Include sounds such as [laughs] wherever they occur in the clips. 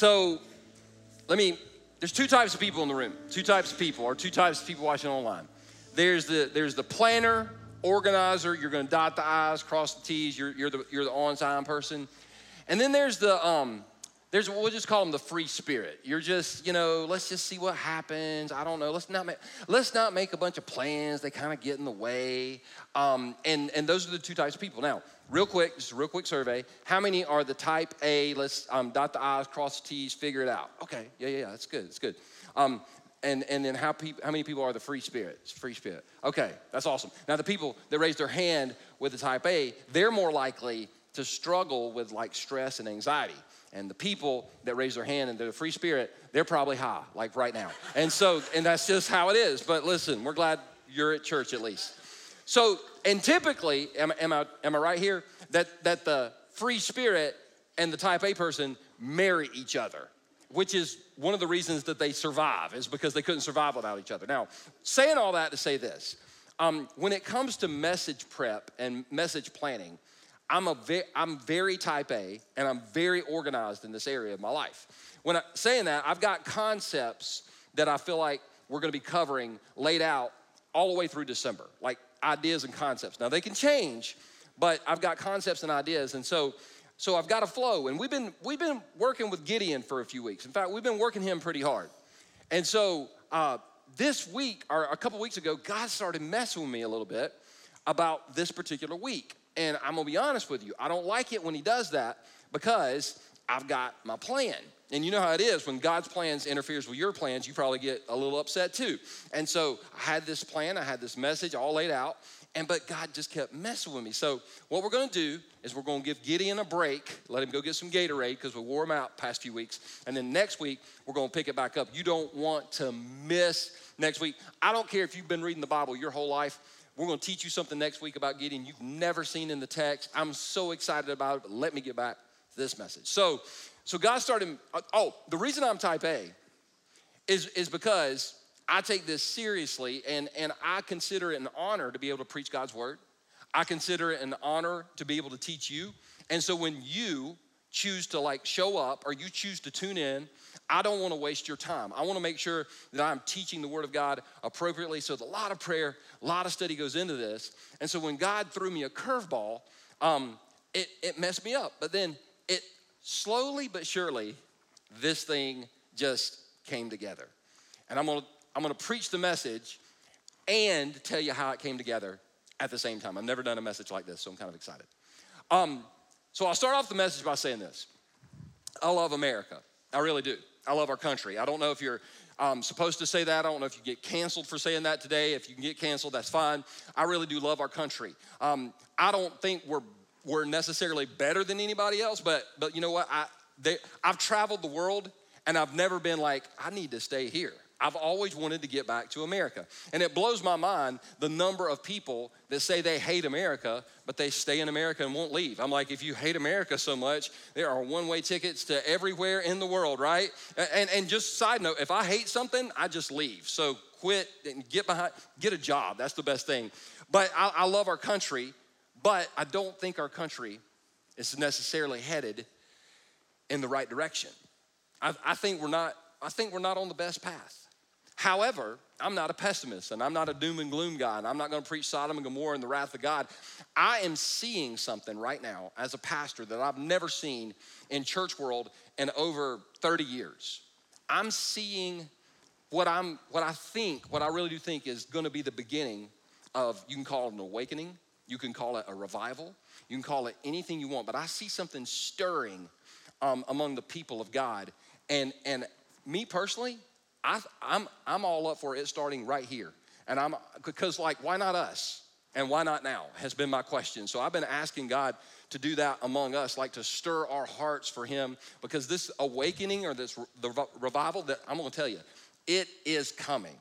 So let me, there's two types of people in the room, two types of people, or two types of people watching online. There's the, there's the planner, organizer, you're gonna dot the I's, cross the T's, you're, you're the, you're the on time person. And then there's the, um, there's we'll just call them the free spirit. You're just, you know, let's just see what happens. I don't know. Let's not make let's not make a bunch of plans. They kind of get in the way. Um, and and those are the two types of people. Now, real quick, just a real quick survey. How many are the type A? Let's um, dot the I's, cross the T's, figure it out. Okay, yeah, yeah, yeah. That's good. That's good. Um, and, and then how, how many people are the free spirits? Free spirit. Okay, that's awesome. Now, the people that raise their hand with the type A, they're more likely to struggle with like stress and anxiety. And the people that raise their hand and they're the free spirit, they're probably high, like right now. And so, and that's just how it is. But listen, we're glad you're at church at least. So, and typically, am, am, I, am I right here? That, that the free spirit and the type A person marry each other, which is one of the reasons that they survive, is because they couldn't survive without each other. Now, saying all that to say this, um, when it comes to message prep and message planning, I'm, a ve- I'm very type A and I'm very organized in this area of my life. When I'm saying that, I've got concepts that I feel like we're gonna be covering laid out all the way through December, like ideas and concepts. Now they can change, but I've got concepts and ideas. And so, so I've got a flow. And we've been, we've been working with Gideon for a few weeks. In fact, we've been working him pretty hard. And so uh, this week, or a couple weeks ago, God started messing with me a little bit about this particular week. And I'm gonna be honest with you, I don't like it when he does that because I've got my plan. And you know how it is when God's plans interferes with your plans, you probably get a little upset too. And so I had this plan, I had this message all laid out, and but God just kept messing with me. So what we're gonna do is we're gonna give Gideon a break, let him go get some Gatorade because we wore him out past few weeks. And then next week, we're gonna pick it back up. You don't want to miss next week. I don't care if you've been reading the Bible your whole life. We're going to teach you something next week about Gideon you've never seen in the text. I'm so excited about it, but let me get back to this message. So, so God started, uh, oh, the reason I'm type A is, is because I take this seriously and, and I consider it an honor to be able to preach God's word. I consider it an honor to be able to teach you. And so when you choose to like show up or you choose to tune in I don't want to waste your time. I want to make sure that I'm teaching the Word of God appropriately. So, a lot of prayer, a lot of study goes into this. And so, when God threw me a curveball, um, it, it messed me up. But then, it slowly but surely, this thing just came together. And I'm gonna, I'm gonna preach the message and tell you how it came together at the same time. I've never done a message like this, so I'm kind of excited. Um, so, I'll start off the message by saying this I love America. I really do. I love our country. I don't know if you're um, supposed to say that. I don't know if you get canceled for saying that today. If you can get canceled, that's fine. I really do love our country. Um, I don't think we're we're necessarily better than anybody else, but but you know what? I they, I've traveled the world and I've never been like I need to stay here. I've always wanted to get back to America. And it blows my mind the number of people that say they hate America, but they stay in America and won't leave. I'm like, if you hate America so much, there are one way tickets to everywhere in the world, right? And, and just side note, if I hate something, I just leave. So quit and get behind, get a job. That's the best thing. But I, I love our country, but I don't think our country is necessarily headed in the right direction. I, I think we're not. I think we're not on the best path. However, I'm not a pessimist and I'm not a doom and gloom guy and I'm not going to preach Sodom and Gomorrah and the wrath of God. I am seeing something right now as a pastor that I've never seen in church world in over 30 years. I'm seeing what I'm what I think, what I really do think is going to be the beginning of you can call it an awakening, you can call it a revival, you can call it anything you want, but I see something stirring um, among the people of God. And and me personally, I, I'm, I'm all up for it starting right here. And I'm, because like, why not us? And why not now has been my question. So I've been asking God to do that among us, like to stir our hearts for Him, because this awakening or this the revival that I'm gonna tell you, it is coming.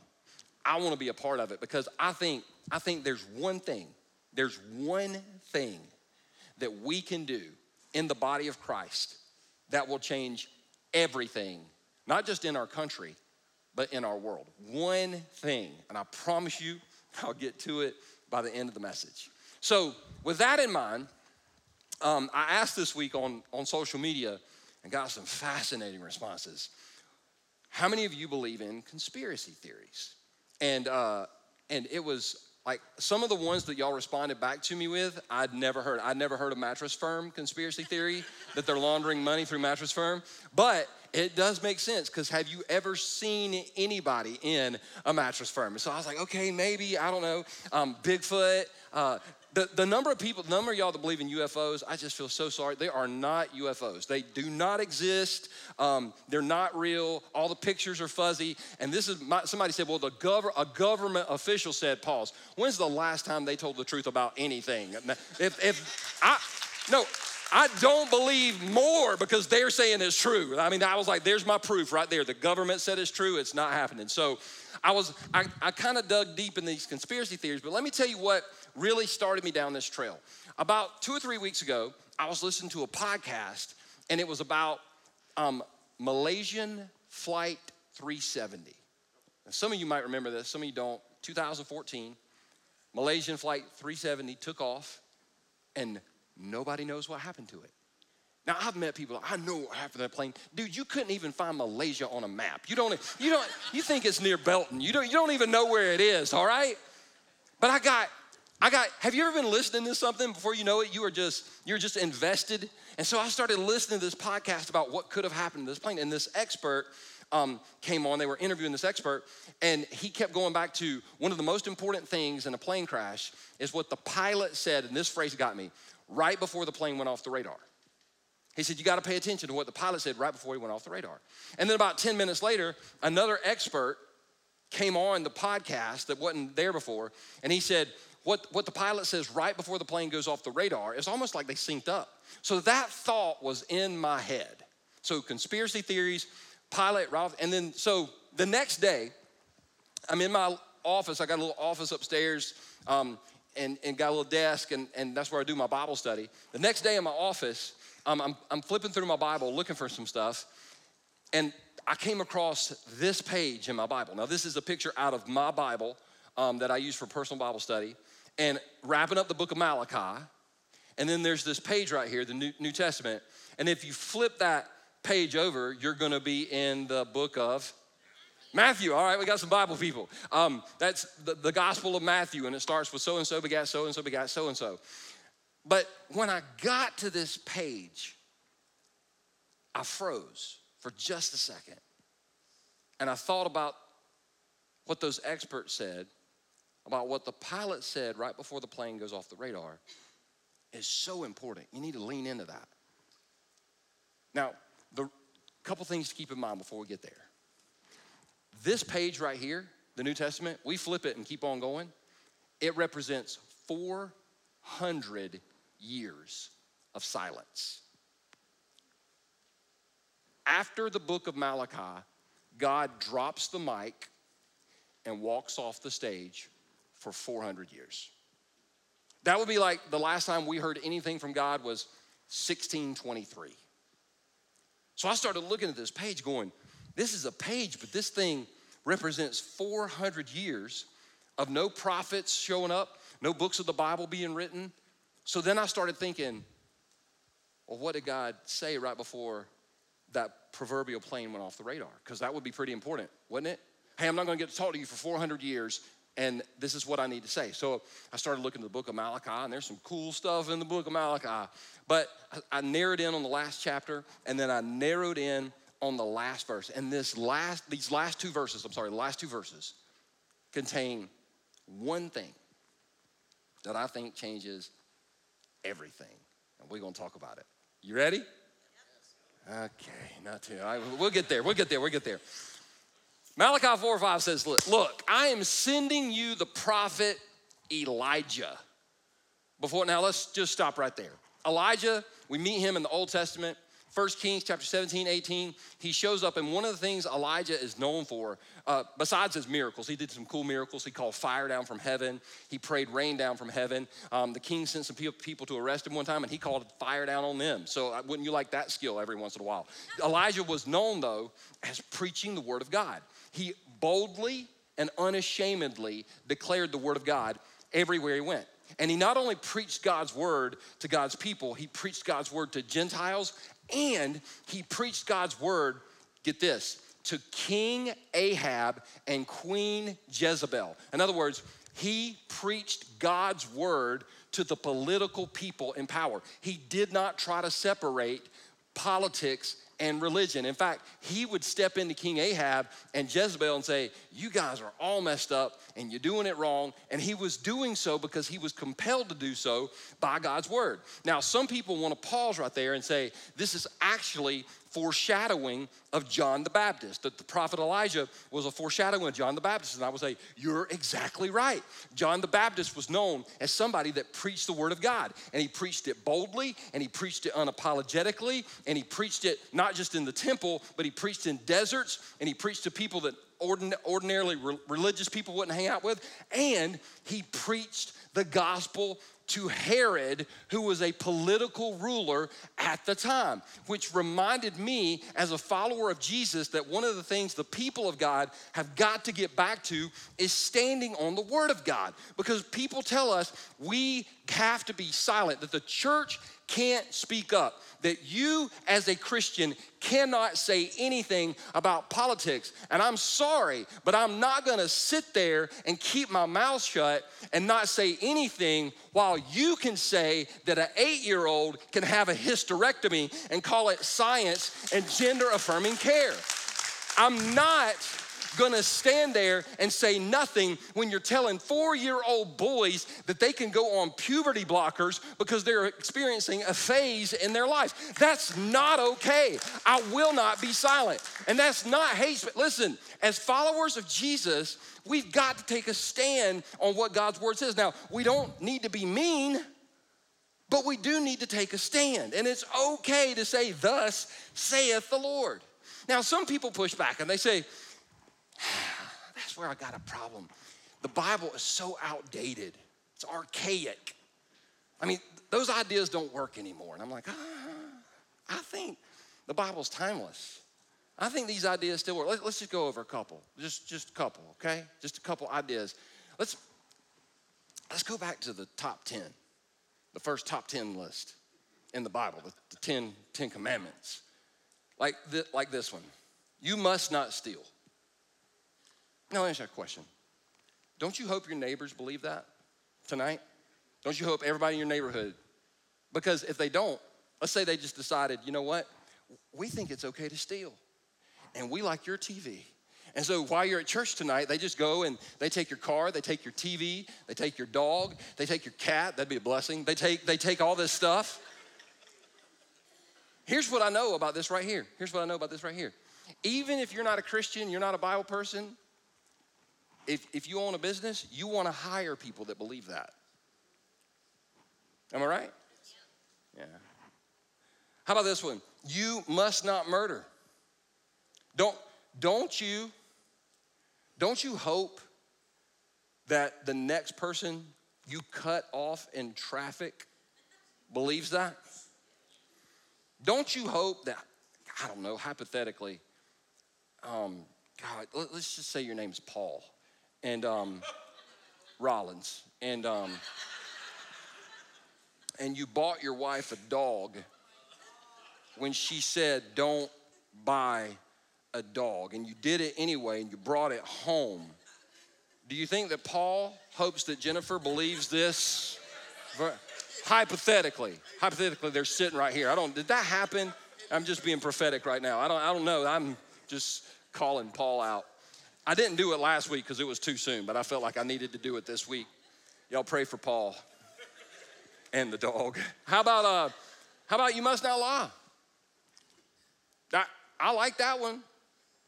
I wanna be a part of it because I think, I think there's one thing, there's one thing that we can do in the body of Christ that will change everything, not just in our country, but in our world. One thing, and I promise you, [laughs] I'll get to it by the end of the message. So, with that in mind, um, I asked this week on, on social media and got some fascinating responses. How many of you believe in conspiracy theories? And uh, and it was like some of the ones that y'all responded back to me with, I'd never heard. I'd never heard of mattress firm conspiracy theory that they're laundering money through mattress firm. But it does make sense because have you ever seen anybody in a mattress firm? so I was like, okay, maybe I don't know. Um, Bigfoot, uh, the, the number of people, the number of y'all that believe in UFOs, I just feel so sorry. They are not UFOs. They do not exist. Um, they're not real. All the pictures are fuzzy. And this is my, somebody said, well, the gov- a government official said, pause. When's the last time they told the truth about anything? If, if I, no, I don't believe more because they're saying it's true. I mean, I was like, there's my proof right there. The government said it's true, it's not happening. So I was, I, I kind of dug deep in these conspiracy theories, but let me tell you what really started me down this trail. About two or three weeks ago, I was listening to a podcast, and it was about um, Malaysian Flight 370. Now, some of you might remember this, some of you don't. 2014, Malaysian Flight 370 took off, and nobody knows what happened to it. Now I've met people. I know what happened to that plane, dude. You couldn't even find Malaysia on a map. You don't. You don't. You think it's near Belton. You don't. You don't even know where it is. All right. But I got I got, have you ever been listening to something before you know it? You are just, you're just invested. And so I started listening to this podcast about what could have happened to this plane. And this expert um, came on, they were interviewing this expert, and he kept going back to one of the most important things in a plane crash is what the pilot said, and this phrase got me, right before the plane went off the radar. He said, You got to pay attention to what the pilot said right before he went off the radar. And then about 10 minutes later, another expert came on the podcast that wasn't there before, and he said, what, what the pilot says right before the plane goes off the radar is almost like they synced up. So that thought was in my head. So conspiracy theories, pilot, Ralph, and then so the next day, I'm in my office. I got a little office upstairs, um, and, and got a little desk, and, and that's where I do my Bible study. The next day in my office, um, I'm, I'm flipping through my Bible looking for some stuff, and I came across this page in my Bible. Now, this is a picture out of my Bible um, that I use for personal Bible study and wrapping up the book of Malachi. And then there's this page right here, the New, New Testament. And if you flip that page over, you're to be in the book of Matthew. All right, we got some Bible people. Um, that's the, the Gospel of Matthew, and it starts with so and so begat so and so begat so and so. But when I got to this page, I froze for just a second. And I thought about what those experts said about what the pilot said right before the plane goes off the radar is so important. You need to lean into that. Now, the couple things to keep in mind before we get there. This page right here, the New Testament, we flip it and keep on going. It represents 400 years of silence. After the book of Malachi, God drops the mic and walks off the stage for 400 years. That would be like the last time we heard anything from God was 1623. So I started looking at this page going, this is a page, but this thing represents 400 years of no prophets showing up, no books of the Bible being written. So then I started thinking, well, what did God say right before that proverbial plane went off the radar? Because that would be pretty important, wouldn't it? Hey, I'm not gonna get to talk to you for 400 years, and this is what I need to say. So I started looking at the book of Malachi, and there's some cool stuff in the book of Malachi. But I narrowed in on the last chapter, and then I narrowed in on the last verse. And this last, these last two verses, I'm sorry, the last two verses contain one thing that I think changes everything. And we're gonna talk about it. You ready? Okay, not too. Right, we'll get there. We'll get there. We'll get there. Malachi 4 5 says, look, look, I am sending you the prophet Elijah. Before now, let's just stop right there. Elijah, we meet him in the Old Testament. 1 Kings chapter 17, 18, he shows up, and one of the things Elijah is known for, uh, besides his miracles, he did some cool miracles. He called fire down from heaven, he prayed rain down from heaven. Um, the king sent some people to arrest him one time, and he called fire down on them. So, uh, wouldn't you like that skill every once in a while? Elijah was known, though, as preaching the word of God. He boldly and unashamedly declared the word of God everywhere he went. And he not only preached God's word to God's people, he preached God's word to Gentiles And he preached God's word, get this, to King Ahab and Queen Jezebel. In other words, he preached God's word to the political people in power. He did not try to separate politics and religion. In fact, he would step into King Ahab and Jezebel and say, You guys are all messed up and you're doing it wrong. And he was doing so because he was compelled to do so by God's word. Now, some people want to pause right there and say, This is actually foreshadowing of John the Baptist, that the prophet Elijah was a foreshadowing of John the Baptist. And I would say, You're exactly right. John the Baptist was known as somebody that preached the word of God, and he preached it boldly, and he preached it unapologetically, and he preached it not just in the temple, but he preached in deserts, and he preached to people that ordinarily religious people wouldn't hang out with, and he preached the gospel to Herod, who was a political ruler at the time, which reminded me as a follower of Jesus that one of the things the people of God have got to get back to is standing on the Word of God. Because people tell us we have to be silent, that the church can't speak up, that you as a Christian cannot say anything about politics. And I'm sorry, but I'm not gonna sit there and keep my mouth shut and not say anything while you can say that an eight year old can have a hysterectomy and call it science and gender affirming care. I'm not gonna stand there and say nothing when you're telling four year old boys that they can go on puberty blockers because they're experiencing a phase in their life. That's not okay. I will not be silent. And that's not hate. But Listen, as followers of Jesus, we've got to take a stand on what God's word says. Now, we don't need to be mean. But we do need to take a stand. And it's okay to say, Thus saith the Lord. Now, some people push back and they say, [sighs] That's where I got a problem. The Bible is so outdated, it's archaic. I mean, those ideas don't work anymore. And I'm like, ah, I think the Bible's timeless. I think these ideas still work. Let, us just go over a couple, just just a couple, okay? Just a couple ideas. Let's let's go back to the top ten, the first top ten list in the Bible, the, the 10, 10 commandments, like the, like this one. You must not steal. Now, let me ask you a question. Don't you hope your neighbors believe that tonight? Don't you hope everybody in your neighborhood? Because if they don't, let's say they just decided, you know what? We think it's okay to steal, and we like your TV. And so while you're at church tonight, they just go and they take your car, they take your TV, they take your dog, they take your cat, that'd be a blessing. They take, they take all this stuff. Here's what I know about this right here. Here's what I know about this right here. Even if you're not a Christian, you're not a Bible person, if, if you own a business, you want to hire people that believe that. Am I right? Yeah. How about this one? You must not murder. Don't, don't you, don't you hope that the next person you cut off in traffic believes that? Don't you hope that, I don't know, hypothetically, um, God, let's just say your name's Paul and um, Rollins, and um, and you bought your wife a dog when she said, "Don't buy a dog," and you did it anyway, and you brought it home. Do you think that Paul hopes that Jennifer believes this? Hypothetically, hypothetically, they're sitting right here. I don't. Did that happen? I'm just being prophetic right now. I don't. I don't know. I'm just calling Paul out. I didn't do it last week because it was too soon, but I felt like I needed to do it this week. Y'all pray for Paul and the dog. How about uh how about you must not lie? I, I like that one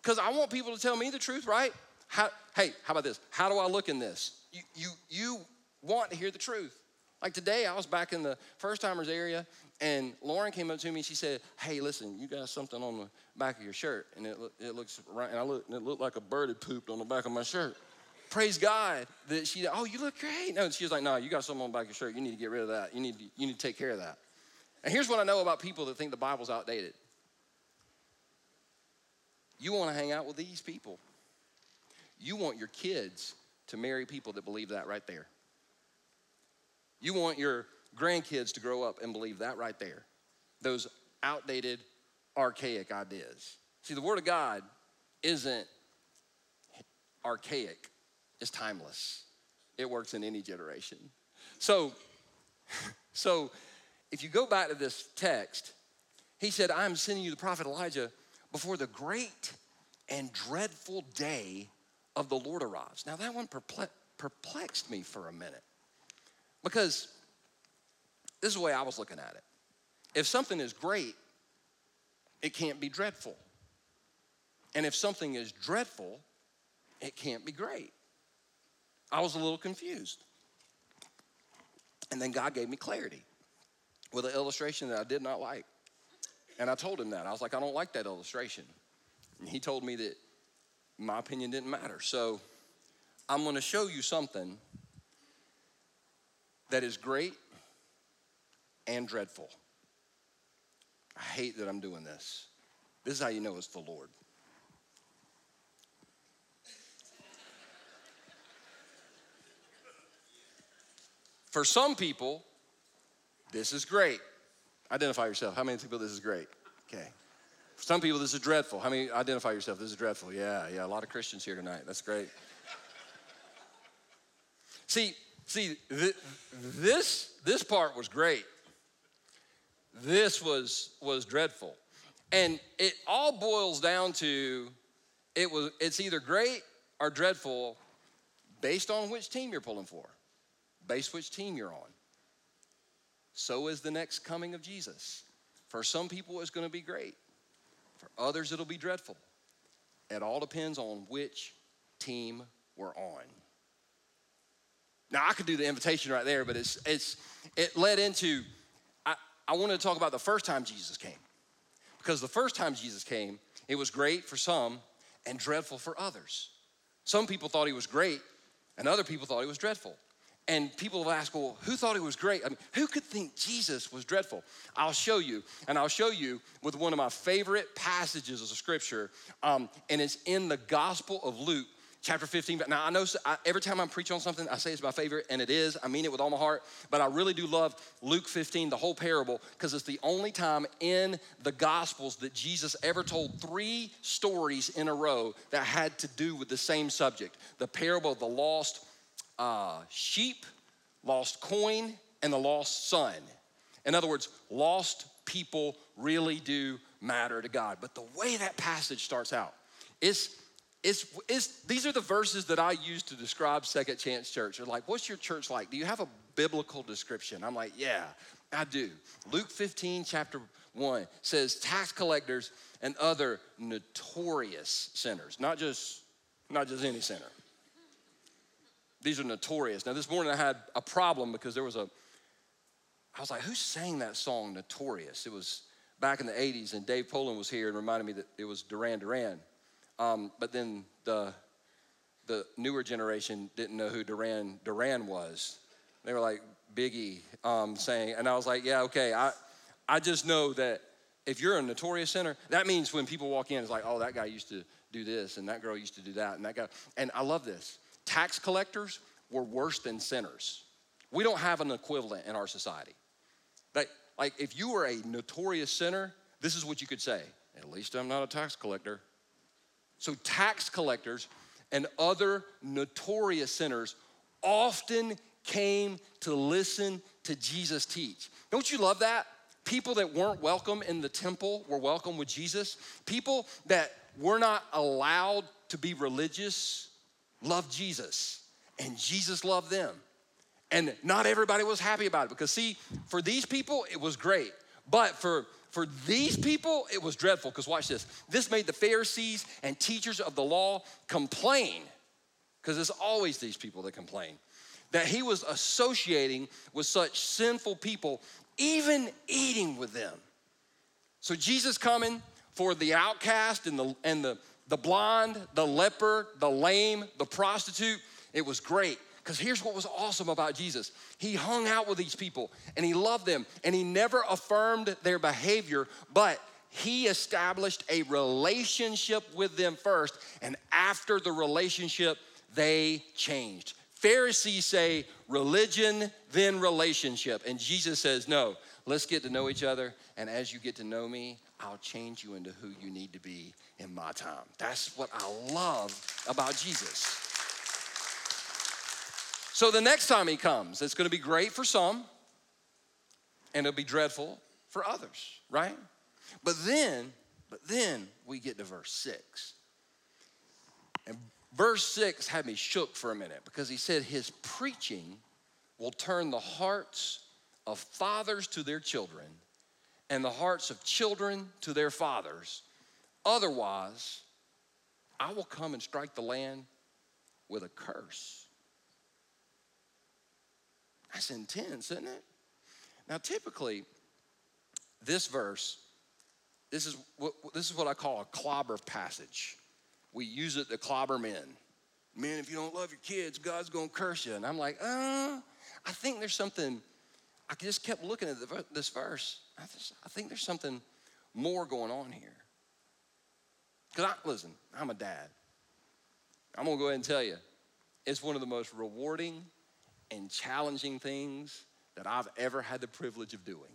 because I want people to tell me the truth, right? How, hey, how about this? How do I look in this? You, you, you want to hear the truth. Like today, I was back in the first timers area, and Lauren came up to me and she said, Hey, listen, you got something on the back of your shirt. And it, it looks right, and I look, and it looked like a bird had pooped on the back of my shirt. Praise God that she, oh, you look great. No, she was like, No, you got something on the back of your shirt. You need to get rid of that. You need you need to take care of that. And here's what I know about people that think the Bible's outdated you want to hang out with these people, you want your kids to marry people that believe that right there. You want your grandkids to grow up and believe that right there. Those outdated archaic ideas. See, the Word of God isn't archaic, it's timeless. It works in any generation. So, [laughs] so if you go back to this text, he said, I'm sending you the prophet Elijah before the great and dreadful day of the Lord arrives. Now, that one perplexed me for a minute because this is the way I was looking at it. If something is great, it can't be dreadful. And if something is dreadful, it can't be great. I was a little confused. And then God gave me clarity with an illustration that I did not like. And I told him that. I was like, I don't like that illustration. And he told me that my opinion didn't matter. So I'm going to show you something that is great and dreadful. I hate that I'm doing this. This is how you know it's the Lord. For some people, this is great. Identify yourself. How many people this is great? Okay. For some people, this is dreadful. How many identify yourself? This is dreadful. Yeah, yeah. A lot of Christians here tonight. That's great. see, see, th- this this part was great. This was was dreadful, and it all boils down to it was it's either great or dreadful, based on which team you're pulling for based which team you're on. So is the next coming of Jesus. For some people, it's going to be great. For others, it'll be dreadful. It all depends on which team we're on. Now, I could do the invitation right there, but it's, it's, it led into, I, wanted to talk about the first time Jesus came. Because the first time Jesus came, it was great for some and dreadful for others. Some people thought he was great, and other people thought he was dreadful. And people have asked, well, who thought he was great? I mean, who could think Jesus was dreadful? I'll show you, and I'll show you with one of my favorite passages of scripture, um, and it's in the Gospel of Luke, chapter 15. Now, I know I, every time I'm preaching on something, I say it's my favorite, and it is. I mean it with all my heart, but I really do love Luke 15, the whole parable, because it's the only time in the Gospels that Jesus ever told three stories in a row that had to do with the same subject the parable of the lost uh, sheep, lost coin, and the lost son. In other words, lost people really do matter to God. But the way that passage starts out is it's, it's, these are the verses that I use to describe Second Chance Church. They're like, what's your church like? Do you have a biblical description? I'm like, yeah, I do. Luke 15, chapter 1 says, tax collectors and other notorious sinners, not just, not just any sinner. These are notorious. Now, this morning I had a problem because there was a, I was like, who sang that song, Notorious? It was back in the 80s, and Dave Poland was here and reminded me that it was Duran Duran. Um, but then the, the newer generation didn't know who Duran Duran was. They were like, Biggie um, saying, and I was like, yeah, okay. I, I just know that if you're a notorious sinner, that means when people walk in, it's like, oh, that guy used to do this, and that girl used to do that, and that guy. And I love this tax collectors were worse than sinners. We don't have an equivalent in our society. Like, like if you were a notorious sinner, this is what you could say at least I'm not a tax collector. So, tax collectors and other notorious sinners often came to listen to Jesus teach. Don't you love that? People that weren't welcome in the temple were welcome with Jesus. People that were not allowed to be religious loved Jesus, and Jesus loved them. And not everybody was happy about it because, see, for these people, it was great. But for for these people, it was dreadful because watch this. This made the Pharisees and teachers of the law complain, because it's always these people that complain, that he was associating with such sinful people, even eating with them. So Jesus coming for the outcast and the and the the blind, the leper, the lame, the prostitute. It was great. Because here's what was awesome about Jesus He hung out with these people and He loved them and He never affirmed their behavior, but He established a relationship with them first. And after the relationship, they changed. Pharisees say religion, then relationship. And Jesus says, no, let's get to know each other. And as you get to know me, I'll change you into who you need to be in my time. That's what I love about Jesus. So the next time he comes, it's going to be great for some and it'll be dreadful for others, right? But then, but then we get to verse 6. And verse 6 had me shook for a minute because he said his preaching will turn the hearts of fathers to their children and the hearts of children to their fathers. Otherwise, I will come and strike the land with a curse. That's intense, isn't it? Now, typically, this verse, this is what, this is what I call a clobber passage. We use it to clobber men. Men, if you don't love your kids, God's gonna curse you. And I'm like, uh, I think there's something, I just kept looking at the, this verse. I, just, I think there's something more going on here. Because I, listen, I'm a dad. I'm gonna go ahead and tell you, it's one of the most rewarding and challenging things that I've ever had the privilege of doing.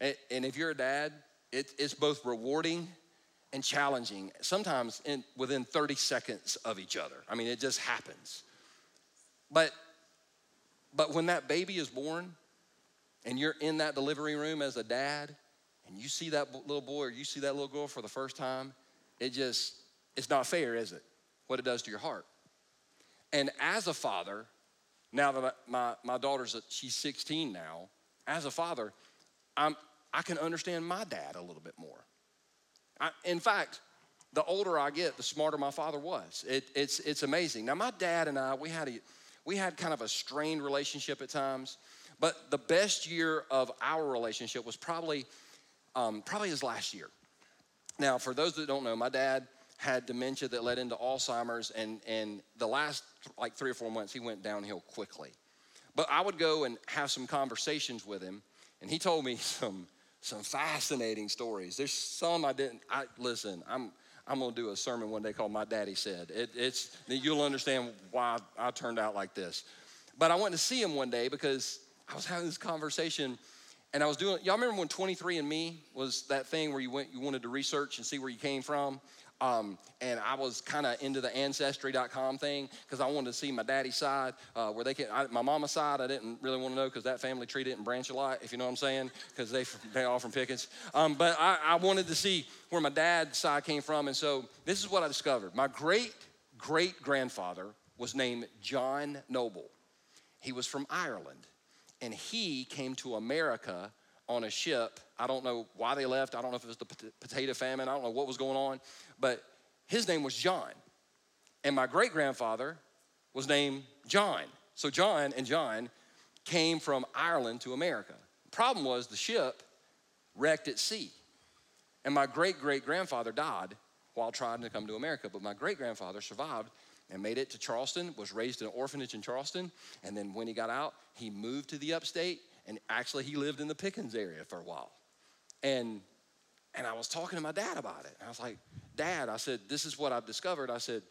And, and if you're a dad, it, it's both rewarding and challenging, sometimes in, within 30 seconds of each other. I mean, it just happens. But, but when that baby is born and you're in that delivery room as a dad and you see that little boy or you see that little girl for the first time, it just, it's not fair, is it? What it does to your heart. And as a father, now that my, my daughter's, she's 16 now, as a father, I'm, I can understand my dad a little bit more. I, in fact, the older I get, the smarter my father was. It, it's, it's amazing. Now, my dad and I, we had, a, we had kind of a strained relationship at times, but the best year of our relationship was probably, um, probably his last year. Now, for those that don't know, my dad had dementia that led into Alzheimer's, and, and the last like three or four months, he went downhill quickly. But I would go and have some conversations with him, and he told me [laughs] some, some fascinating stories. There's some I didn't, I, listen, I'm, I'm gonna do a sermon one day called My Daddy Said. It, it's, you'll understand why I turned out like this. But I went to see him one day because I was having this conversation and I was doing, y'all remember when 23andMe was that thing where you went, you wanted to research and see where you came from? Um, and I was kind of into the ancestry.com thing because I wanted to see my daddy's side, uh, where they can. I, my mama's side, I didn't really want to know because that family tree didn't branch a lot, if you know what I'm saying, because they they all from Pickens. Um, but I, I wanted to see where my dad's side came from, and so this is what I discovered. My great great grandfather was named John Noble. He was from Ireland, and he came to America on a ship. I don't know why they left. I don't know if it was the potato famine. I don't know what was going on. But his name was John. And my great grandfather was named John. So John and John came from Ireland to America. problem was the ship wrecked at sea. And my great great grandfather died while trying to come to America. But my great grandfather survived and made it to Charleston, was raised in an orphanage in Charleston. And then when he got out, he moved to the upstate and actually he lived in the Pickens area for a while. And and I was talking to my dad about it. And I was like, Dad, I said, this is what I've discovered. I said,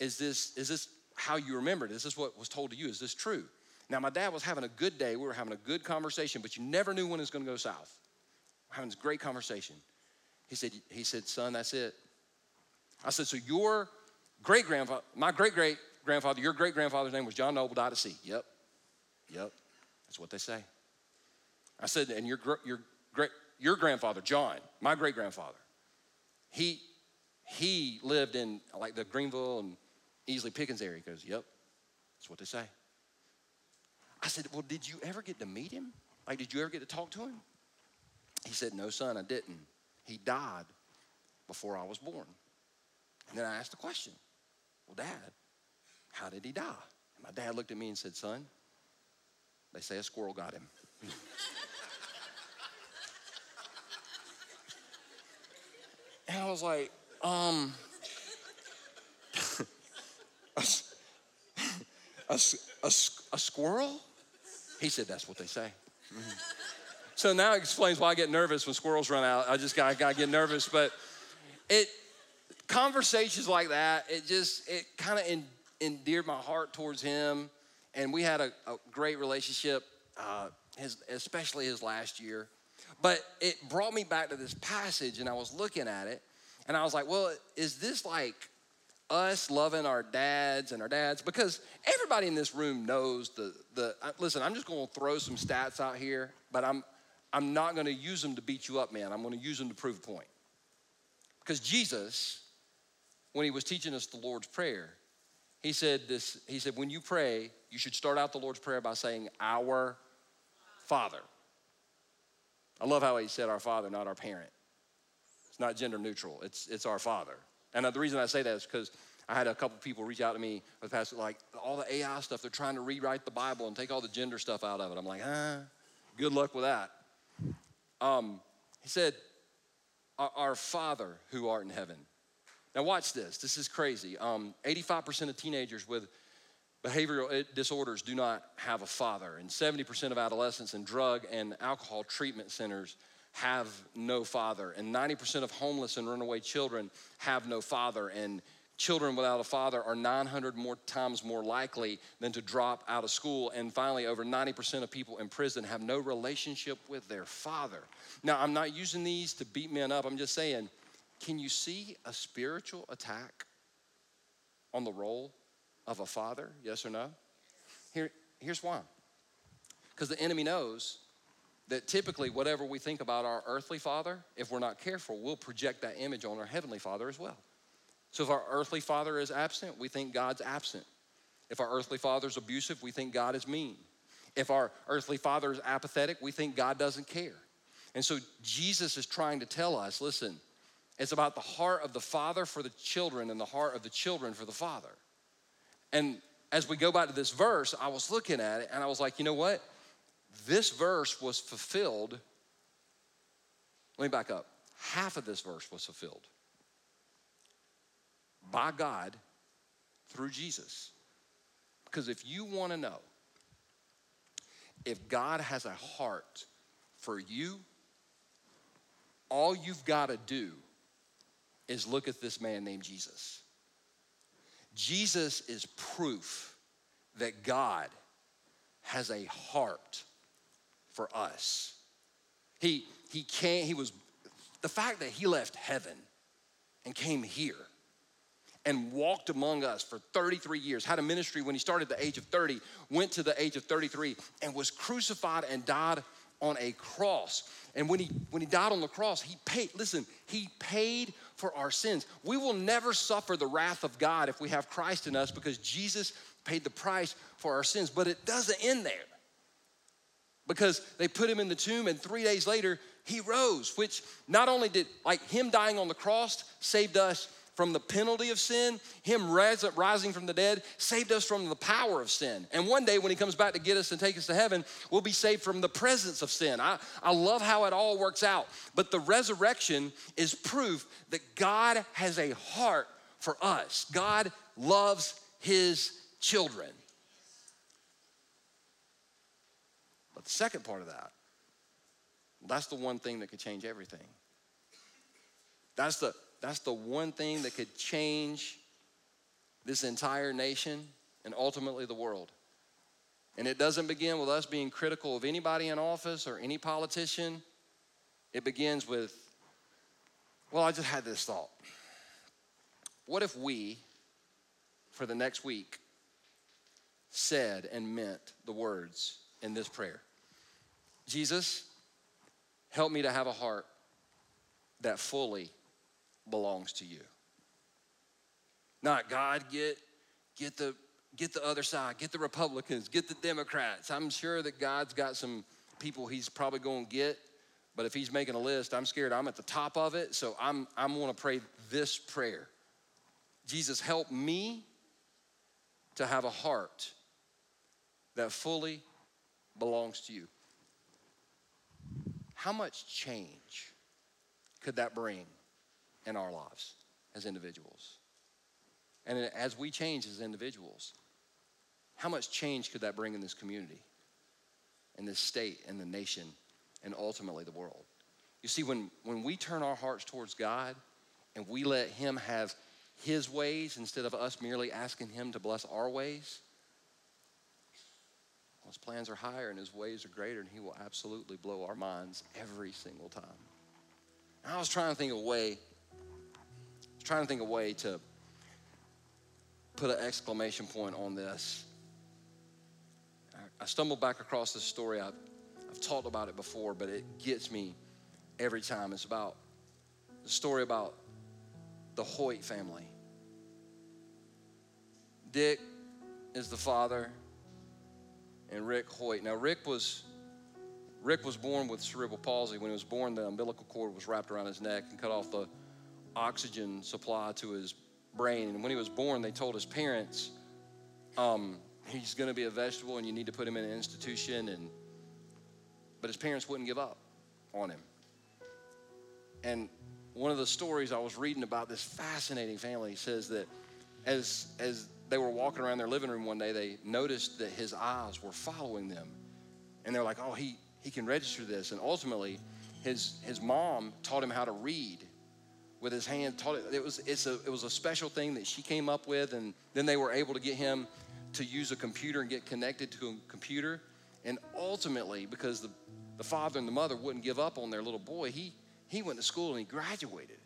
is this, is this how you remembered? Is this what was told to you? Is this true? Now, my dad was having a good day. We were having a good conversation, but you never knew when it was going to go south. We're having this great conversation. He said, he said, son, that's it. I said, so your great grandfather, my great great grandfather, your great grandfather's name was John Noble, died at sea. Yep, yep, that's what they say. I said, and your, your great, your grandfather, John, my great grandfather, he, he lived in like the Greenville and Easley Pickens area. He goes, Yep, that's what they say. I said, Well, did you ever get to meet him? Like, did you ever get to talk to him? He said, No, son, I didn't. He died before I was born. And then I asked the question, Well, dad, how did he die? And my dad looked at me and said, Son, they say a squirrel got him. [laughs] and I was like, um, a, a, a, squirrel? He said, That's what they say. So now it explains why I get nervous when squirrels run out. I just got, to get nervous. But it, conversations like that, it just, it kind of en, endeared my heart towards him. And we had a, a great relationship, uh, his, especially his last year. But it brought me back to this passage, and I was looking at it, and I was like, well, is this like us loving our dads and our dads? Because everybody in this room knows the, the uh, listen, I'm just gonna throw some stats out here, but I'm, I'm not gonna use them to beat you up, man. I'm gonna use them to prove a point. Because Jesus, when he was teaching us the Lord's Prayer, he said this, he said, when you pray, you should start out the Lord's Prayer by saying, Our Father. I love how he said our father, not our parent. It's not gender neutral, it's, it's our father. And the reason I say that is because I had a couple people reach out to me with pastor, like all the AI stuff, they're trying to rewrite the Bible and take all the gender stuff out of it. I'm like, ah, good luck with that. Um, he said, Our Father who art in heaven. Now, watch this. This is crazy. Um, 85% of teenagers with behavioral eh, disorders do not have a father, and 70% of adolescents in drug and alcohol treatment centers have no father, and 90% of homeless and runaway children have no father, and children without a father are 900 more times more likely than to drop out of school, and finally, over 90% of people in prison have no relationship with their father. Now, I'm not using these to beat men up, I'm just saying, can you see a spiritual attack on the role of a father? Yes or no? Here, here's why. Because the enemy knows that typically, whatever we think about our earthly father, if we're not careful, we'll project that image on our heavenly father as well. So if our earthly father is absent, we think God's absent. If our earthly father is abusive, we think God is mean. If our earthly father is apathetic, we think God doesn't care. And so Jesus is trying to tell us listen, it's about the heart of the father for the children and the heart of the children for the father. And as we go back to this verse, I was looking at it and I was like, you know what? This verse was fulfilled. Let me back up. Half of this verse was fulfilled by God through Jesus. Because if you want to know if God has a heart for you, all you've got to do is look at this man named Jesus. Jesus is proof that God has a heart for us. He, he came, he was, the fact that he left heaven and came here and walked among us for 33 years, had a ministry when he started at the age of 30, went to the age of 33, and was crucified and died on a cross. And when he when he died on the cross, he paid, listen, he paid for our sins. We will never suffer the wrath of God if we have Christ in us because Jesus paid the price for our sins. But it doesn't end there. Because they put him in the tomb and 3 days later he rose, which not only did like him dying on the cross saved us from the penalty of sin, him rising from the dead saved us from the power of sin. And one day when he comes back to get us and take us to heaven, we'll be saved from the presence of sin. I, I love how it all works out. But the resurrection is proof that God has a heart for us. God loves his children. But the second part of that, that's the one thing that could change everything. That's the that's the one thing that could change this entire nation and ultimately the world. And it doesn't begin with us being critical of anybody in office or any politician. It begins with, well, I just had this thought. What if we, for the next week, said and meant the words in this prayer Jesus, help me to have a heart that fully belongs to you. Not God, get, get, the, get the other side, get the Republicans, get the Democrats. I'm sure that God's got some people he's probably going to get, but if he's making a list, I'm scared I'm at the top of it, so I'm, I'm going to pray this prayer Jesus, help me to have a heart that fully belongs to you. How much change could that bring in our lives as individuals. And as we change as individuals, how much change could that bring in this community, in this state, in the nation, and ultimately the world? You see, when, when we turn our hearts towards God and we let Him have His ways instead of us merely asking Him to bless our ways, His plans are higher and His ways are greater, and He will absolutely blow our minds every single time. And I was trying to think of a way, trying to think of a way to put an exclamation point on this. I stumbled back across this story. I've, I've talked about it before, but it gets me every time. It's about the story about the Hoyt family. Dick is the father, and Rick Hoyt. Now, Rick was Rick was born with cerebral palsy. When he was born, the umbilical cord was wrapped around his neck and cut off the oxygen supply to his brain. And when he was born, they told his parents, um, he's going to be a vegetable and you need to put him in an institution. And, but his parents wouldn't give up on him. And one of the stories I was reading about this fascinating family says that as, as they were walking around their living room one day, they noticed that his eyes were following them. And they're like, oh, he, he can register this. And ultimately, his, his mom taught him how to read with his hand. Taught it, it, was, it's a, it was a special thing that she came up with. And then they were able to get him to use a computer and get connected to a computer. And ultimately, because the, the father and the mother wouldn't give up on their little boy, he, he went to school and he graduated.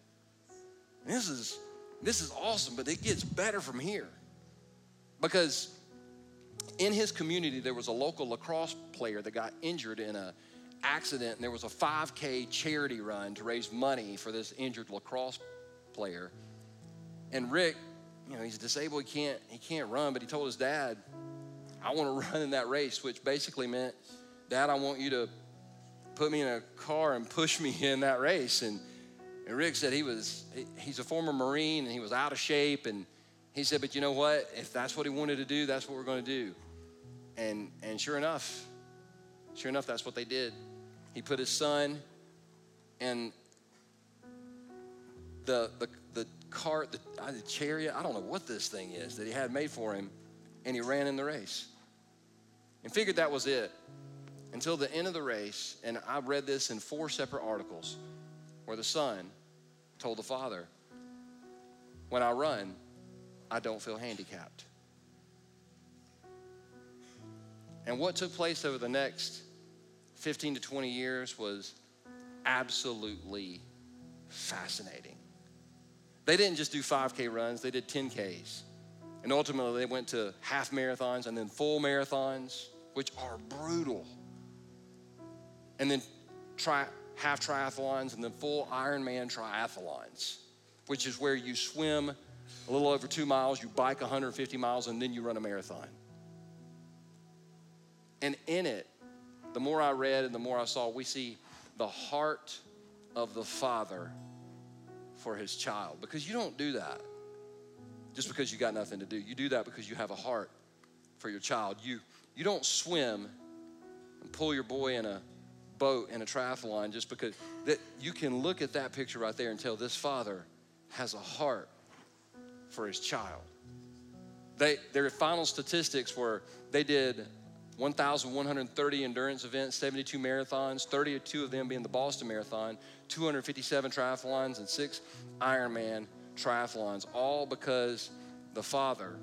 And this is, this is awesome, but it gets better from here. Because in his community, there was a local lacrosse player that got injured in a accident, and there was a 5K charity run to raise money for this injured lacrosse player. And Rick, you know, he's disabled, he can't, he can't run, but he told his dad, I want to [laughs] run in that race, which basically meant, Dad, I want you to put me in a car and push me [laughs] in that race. And, and Rick said he was, he's a former Marine and he was out of shape. And he said, but you know what? If that's what he wanted to do, that's what we're going to do. And, and sure enough, sure enough, that's what they did. He put his son and the, the, the cart, the, uh, the chariot, I don't know what this thing is that he had made for him, and he ran in the race. And figured that was it until the end of the race. And I read this in four separate articles where the son told the father, When I run, I don't feel handicapped. And what took place over the next 15 to 20 years was absolutely fascinating. They didn't just do 5K runs, they did 10Ks. And ultimately, they went to half marathons and then full marathons, which are brutal. And then tri- half triathlons and then full Ironman triathlons, which is where you swim a little over two miles, you bike 150 miles, and then you run a marathon. And in it, the more I read and the more I saw, we see the heart of the Father for his child. Because you don't do that just because you got nothing to do. You do that because you have a heart for your child. You, you don't swim and pull your boy in a boat in a triathlon just because that you can look at that picture right there and tell this father has a heart for his child. They, their final statistics were they did 1,130 endurance events, 72 marathons, 32 of them being the Boston Marathon, 257 triathlons, and six Ironman triathlons, all because the father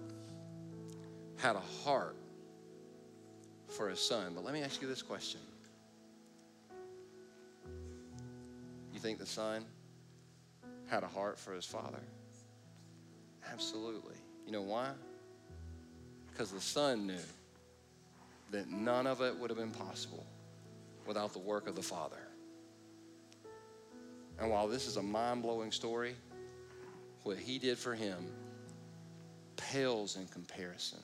had a heart for his son. But let me ask you this question You think the son had a heart for his father? Absolutely. You know why? Because the son knew that none of it would have been possible without the work of the Father. And while this is a mind blowing story, what he did for him pales in comparison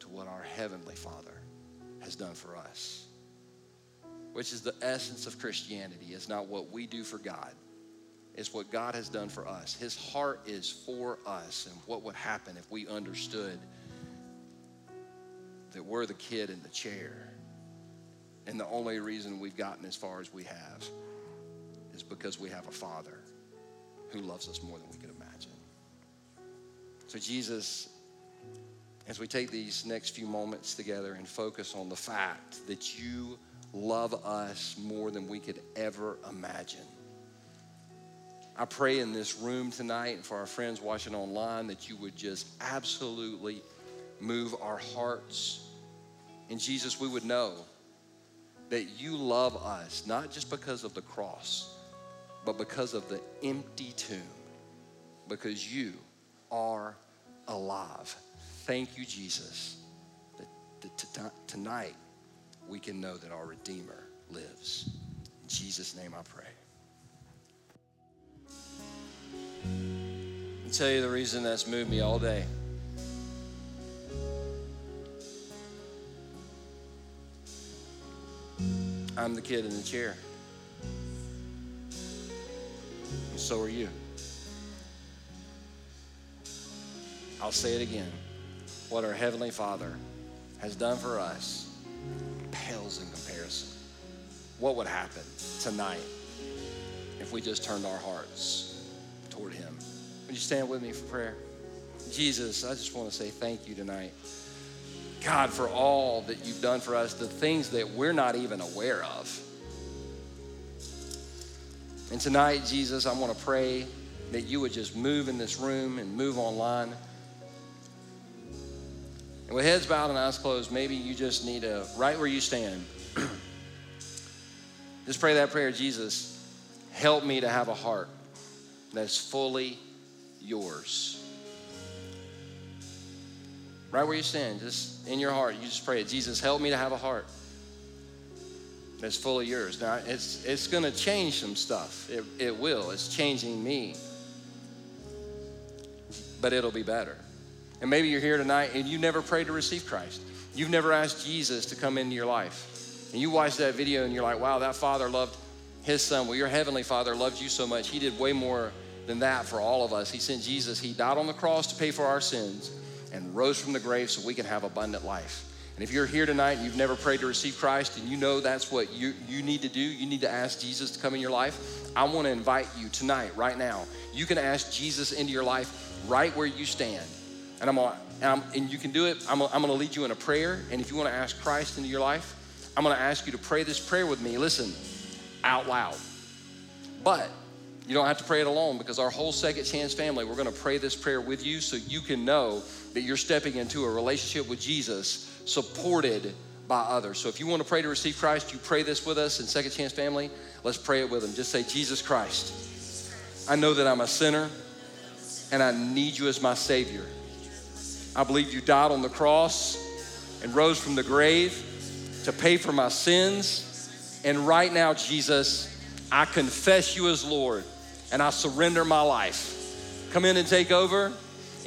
to what our Heavenly Father has done for us, which is the essence of Christianity. It's not what we do for God, it's what God has done for us. His heart is for us, and what would happen if we understood that we're the kid in the chair. And the only reason we've gotten as far as we have is because we have a Father who loves us more than we could imagine. So, Jesus, as we take these next few moments together and focus on the fact that you love us more than we could ever imagine. I pray in this room tonight and for our friends watching online that you would just absolutely move our hearts And Jesus, we would know that you love us, not just because of the cross, but because of the empty tomb, because you are alive. Thank you, Jesus, that, tonight we can know that our Redeemer lives. In Jesus' name I pray. I'll tell you the reason that's moved me all day. I'm the kid in the chair. And so are you. I'll say it again. What our Heavenly Father has done for us pales in comparison. What would happen tonight if we just turned our hearts toward Him? Would you stand with me for prayer? Jesus, I just want to say thank you tonight. God, for all that you've done for us, the things that we're not even aware of. And tonight, Jesus, I want to pray that you would just move in this room and move online. And with heads bowed and eyes closed, maybe you just need to, right where you stand, [clears throat] just pray that prayer Jesus, help me to have a heart that's fully yours right where you stand, just in your heart, you just pray. Jesus, help me to have a heart that's full of yours. Now, it's, it's going to change some stuff. It, it will. It's changing me. But it'll be better. And maybe you're here tonight and you never prayed to receive Christ. You've never asked Jesus to come into your life. And you watch that video and you're like, wow, that father loved his son. Well, your heavenly father loved you so much. He did way more than that for all of us. He sent Jesus. He died on the cross to pay for our sins and rose from the grave so we can have abundant life. And if you're here tonight and you've never prayed to receive Christ and you know that's what you, you need to do, you need to ask Jesus to come in your life, I want to invite you tonight, right now. You can ask Jesus into your life right where you stand. And I'm gonna, and, I'm, and you can do it. I'm I'm gonna lead you in a prayer. And if you want to ask Christ into your life, I'm gonna ask you to pray this prayer with me. Listen, out loud. But you don't have to pray it alone because our whole Second Chance family, we're going to pray this prayer with you so you can know that you're stepping into a relationship with Jesus supported by others. So if you want to pray to receive Christ, you pray this with us in Second Chance Family. Let's pray it with them. Just say, Jesus Christ, I know that I'm a sinner and I need you as my Savior. I believe you died on the cross and rose from the grave to pay for my sins. And right now, Jesus, I confess you as Lord and I surrender my life. Come in and take over.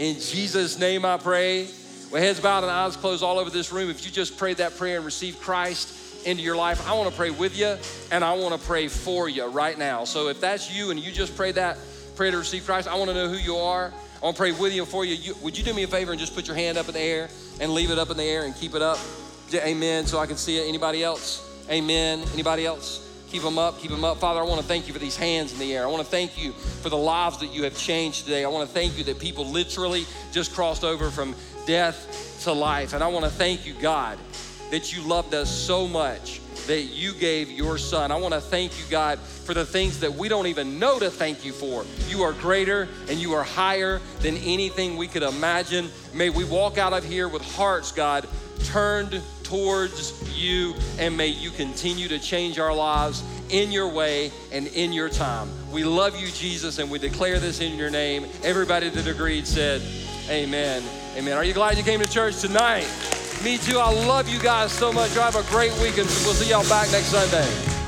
In Jesus' name I pray. With heads bowed and eyes closed all over this room, if you just prayed that prayer and received Christ into your life, I want to pray with you and I want to pray for you right now. So if that's you and you just prayed that prayer to receive Christ, I want to know who you are. I want to pray with you and for you. you. Would you do me a favor and just put your hand up in the air and leave it up in the air and keep it up? Amen. So I can see it. Anybody else? Amen. Anybody else? Keep them up, keep them up. Father, I want to thank you for these hands in the air. I want to thank you for the lives that you have changed today. I want to thank you that people literally just crossed over from death to life. And I want to thank you, God, that you loved us so much that you gave your son. I want to thank you, God, for the things that we don't even know to thank you for. You are greater and you are higher than anything we could imagine. May we walk out of here with hearts, God, turned towards you, and may you continue to change our lives in your way and in your time. We love you, Jesus, and we declare this in your name. Everybody that agreed said, Amen. Amen. Are you glad you came to church tonight? Me too. I love you guys so much. You have a great weekend. We'll see y'all back next Sunday.